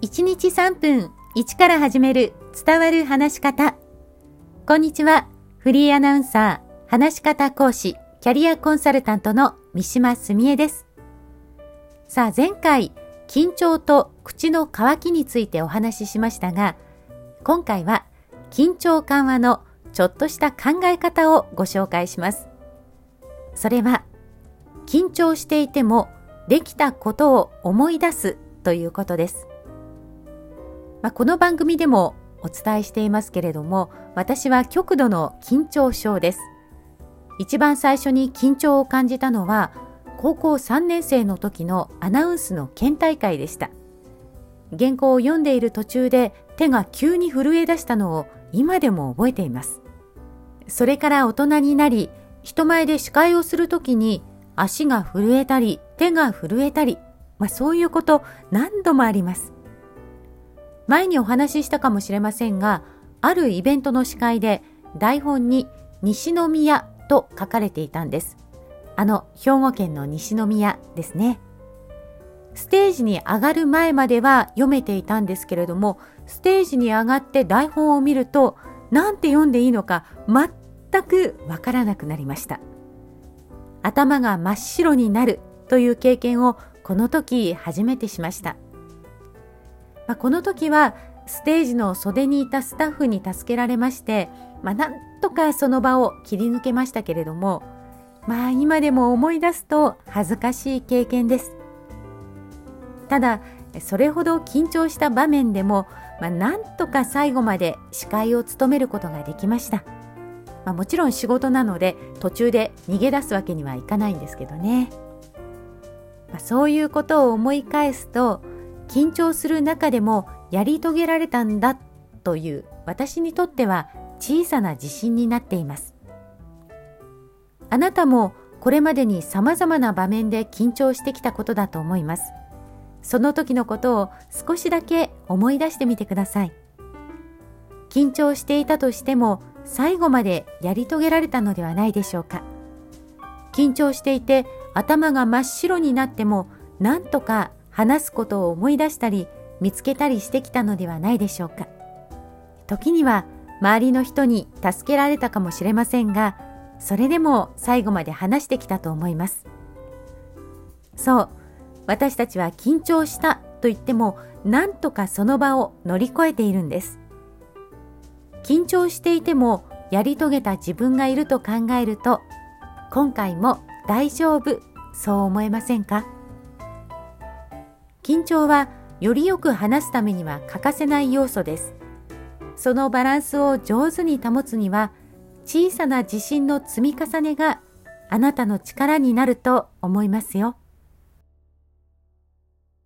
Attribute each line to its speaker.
Speaker 1: 1日3分1から始める伝わる話し方。こんにちは。フリーアナウンサー、話し方講師、キャリアコンサルタントの三島澄江です。さあ前回、緊張と口の渇きについてお話ししましたが、今回は緊張緩和のちょっとした考え方をご紹介します。それは、緊張していてもできたことを思い出すということです。まあ、この番組でもお伝えしていますけれども、私は極度の緊張症です。一番最初に緊張を感じたのは、高校3年生の時のアナウンスの県大会でした。原稿を読んでいる途中で手が急に震え出したのを今でも覚えています。それから大人になり、人前で司会をするときに足が震えたり手が震えたり、まあ、そういうこと何度もあります。前にお話ししたかもしれませんが、あるイベントの司会で台本に西宮と書かれていたんです。あの兵庫県の西宮ですね。ステージに上がる前までは読めていたんですけれども、ステージに上がって台本を見ると、なんて読んでいいのか全くわからなくなりました。頭が真っ白になるという経験をこの時初めてしました。まあ、この時はステージの袖にいたスタッフに助けられまして、まあ、なんとかその場を切り抜けましたけれども、まあ今でも思い出すと恥ずかしい経験です。ただ、それほど緊張した場面でも、まあ、なんとか最後まで司会を務めることができました。まあ、もちろん仕事なので途中で逃げ出すわけにはいかないんですけどね。まあ、そういうことを思い返すと、緊張する中でもやり遂げられたんだという私にとっては小さな自信になっています。あなたもこれまでに様々な場面で緊張してきたことだと思います。その時のことを少しだけ思い出してみてください。緊張していたとしても最後までやり遂げられたのではないでしょうか。緊張していて頭が真っ白になってもなんとか話すことを思い出したり見つけたりしてきたのではないでしょうか。時には周りの人に助けられたかもしれませんがそれでも最後まで話してきたと思います。そう私たちは緊張したと言ってもなんとかその場を乗り越えているんです。緊張していてもやり遂げた自分がいると考えると今回も大丈夫そう思えませんか？緊張はよりよく話すためには欠かせない要素です。そのバランスを上手に保つには小さな自信の積み重ねがあなたの力になると思いますよ。